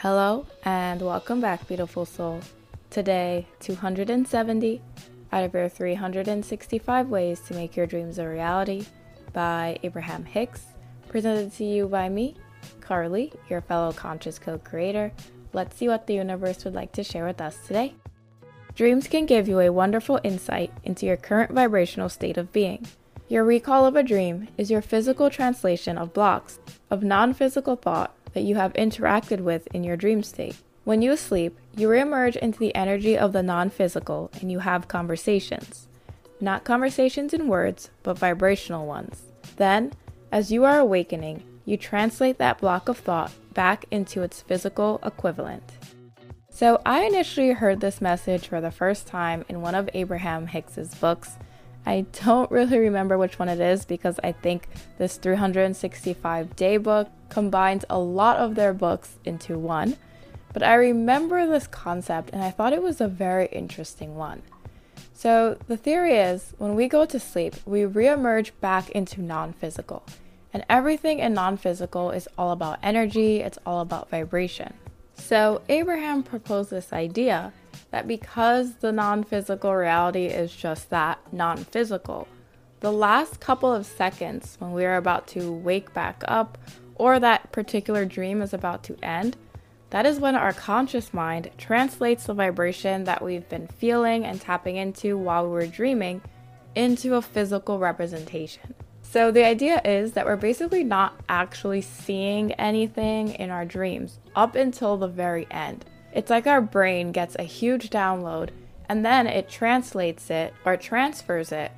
Hello and welcome back, beautiful soul. Today, 270 out of your 365 ways to make your dreams a reality by Abraham Hicks, presented to you by me, Carlie, your fellow conscious co creator. Let's see what the universe would like to share with us today. Dreams can give you a wonderful insight into your current vibrational state of being. Your recall of a dream is your physical translation of blocks of non physical thought that you have interacted with in your dream state. When you sleep, you reemerge into the energy of the non physical and you have conversations. Not conversations in words, but vibrational ones. Then, as you are awakening, you translate that block of thought back into its physical equivalent. So, I initially heard this message for the first time in one of Abraham Hicks's books. I don't really remember which one it is because I think this 365 day book combines a lot of their books into one, but I remember this concept and I thought it was a very interesting one. So, the theory is when we go to sleep, we reemerge back into non physical. And everything in non physical is all about energy, it's all about vibration. So, Abraham proposed this idea that because the non physical reality is just that non physical, the last couple of seconds when we are about to wake back up or that particular dream is about to end, that is when our conscious mind translates the vibration that we've been feeling and tapping into while we were dreaming into a physical representation. So, the idea is that we're basically not actually seeing anything in our dreams up until the very end. It's like our brain gets a huge download and then it translates it or transfers it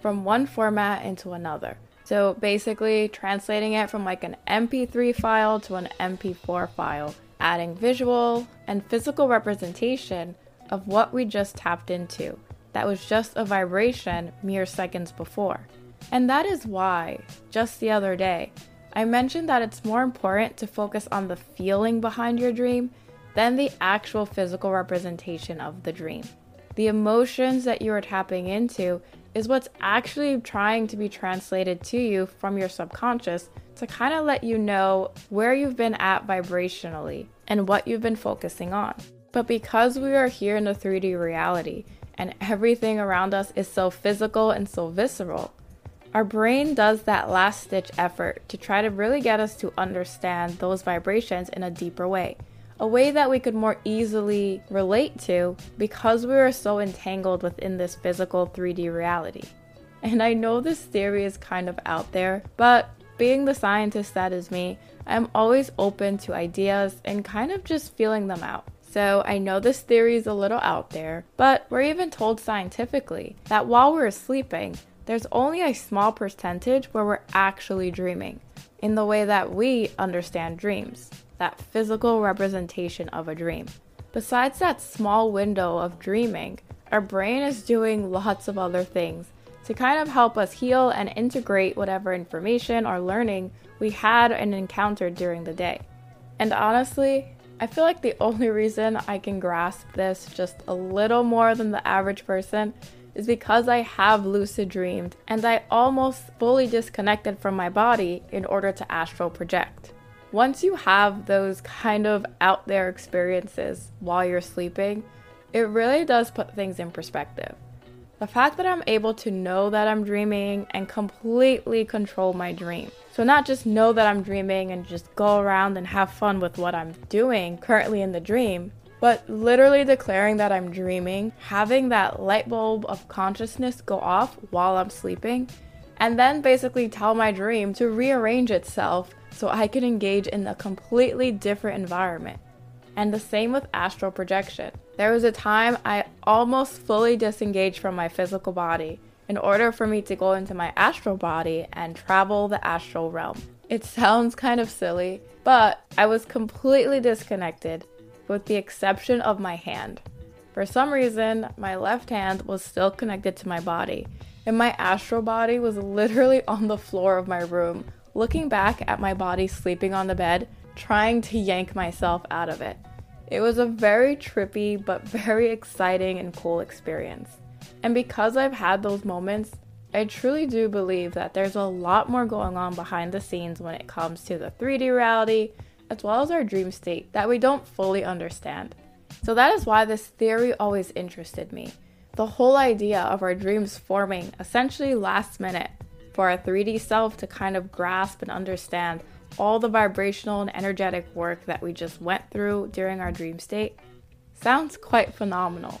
from one format into another. So basically, translating it from like an MP3 file to an MP4 file, adding visual and physical representation of what we just tapped into. That was just a vibration mere seconds before. And that is why, just the other day, I mentioned that it's more important to focus on the feeling behind your dream than the actual physical representation of the dream. The emotions that you are tapping into is what's actually trying to be translated to you from your subconscious to kind of let you know where you've been at vibrationally and what you've been focusing on. But because we are here in a 3D reality and everything around us is so physical and so visceral, our brain does that last stitch effort to try to really get us to understand those vibrations in a deeper way a way that we could more easily relate to because we are so entangled within this physical 3D reality. And I know this theory is kind of out there, but being the scientist that is me, I'm always open to ideas and kind of just feeling them out. So I know this theory is a little out there, but we're even told scientifically that while we're sleeping, there's only a small percentage where we're actually dreaming in the way that we understand dreams that physical representation of a dream. Besides that small window of dreaming, our brain is doing lots of other things to kind of help us heal and integrate whatever information or learning we had and encountered during the day. And honestly, I feel like the only reason I can grasp this just a little more than the average person is because I have lucid dreamed and I almost fully disconnected from my body in order to astral project once you have those kind of out there experiences while you're sleeping, it really does put things in perspective. The fact that I'm able to know that I'm dreaming and completely control my dream. So, not just know that I'm dreaming and just go around and have fun with what I'm doing currently in the dream, but literally declaring that I'm dreaming, having that light bulb of consciousness go off while I'm sleeping, and then basically tell my dream to rearrange itself so I could engage in a completely different environment. And the same with astral projection. There was a time I almost fully disengaged from my physical body in order for me to go into my astral body and travel the astral realm. It sounds kind of silly, but I was completely disconnected with the exception of my hand. For some reason, my left hand was still connected to my body, and my astral body was literally on the floor of my room, looking back at my body sleeping on the bed, trying to yank myself out of it. It was a very trippy but very exciting and cool experience. And because I've had those moments, I truly do believe that there's a lot more going on behind the scenes when it comes to the 3D reality, as well as our dream state, that we don't fully understand. So that is why this theory always interested me. The whole idea of our dreams forming essentially last minute for our 3D self to kind of grasp and understand all the vibrational and energetic work that we just went through during our dream state sounds quite phenomenal.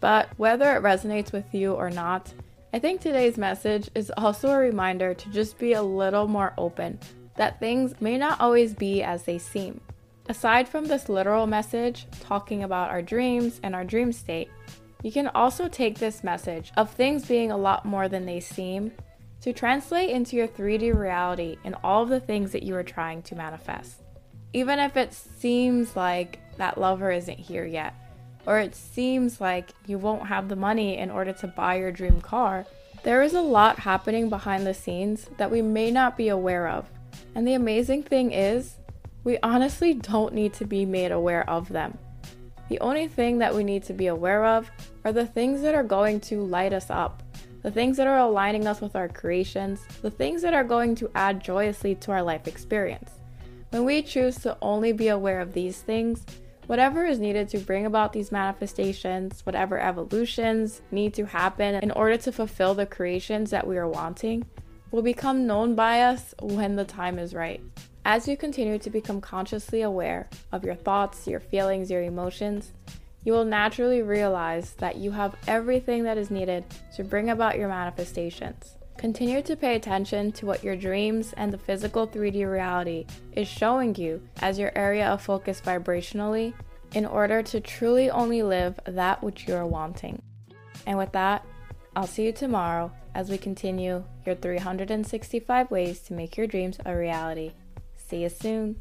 But whether it resonates with you or not, I think today's message is also a reminder to just be a little more open that things may not always be as they seem. Aside from this literal message talking about our dreams and our dream state, you can also take this message of things being a lot more than they seem to translate into your 3D reality and all of the things that you are trying to manifest. Even if it seems like that lover isn't here yet, or it seems like you won't have the money in order to buy your dream car, there is a lot happening behind the scenes that we may not be aware of. And the amazing thing is, we honestly don't need to be made aware of them. The only thing that we need to be aware of are the things that are going to light us up, the things that are aligning us with our creations, the things that are going to add joyously to our life experience. When we choose to only be aware of these things, Whatever is needed to bring about these manifestations, whatever evolutions need to happen in order to fulfill the creations that we are wanting, will become known by us when the time is right. As you continue to become consciously aware of your thoughts, your feelings, your emotions, you will naturally realize that you have everything that is needed to bring about your manifestations. Continue to pay attention to what your dreams and the physical 3D reality is showing you as your area of focus vibrationally in order to truly only live that which you are wanting. And with that, I'll see you tomorrow as we continue your 365 ways to make your dreams a reality. See you soon.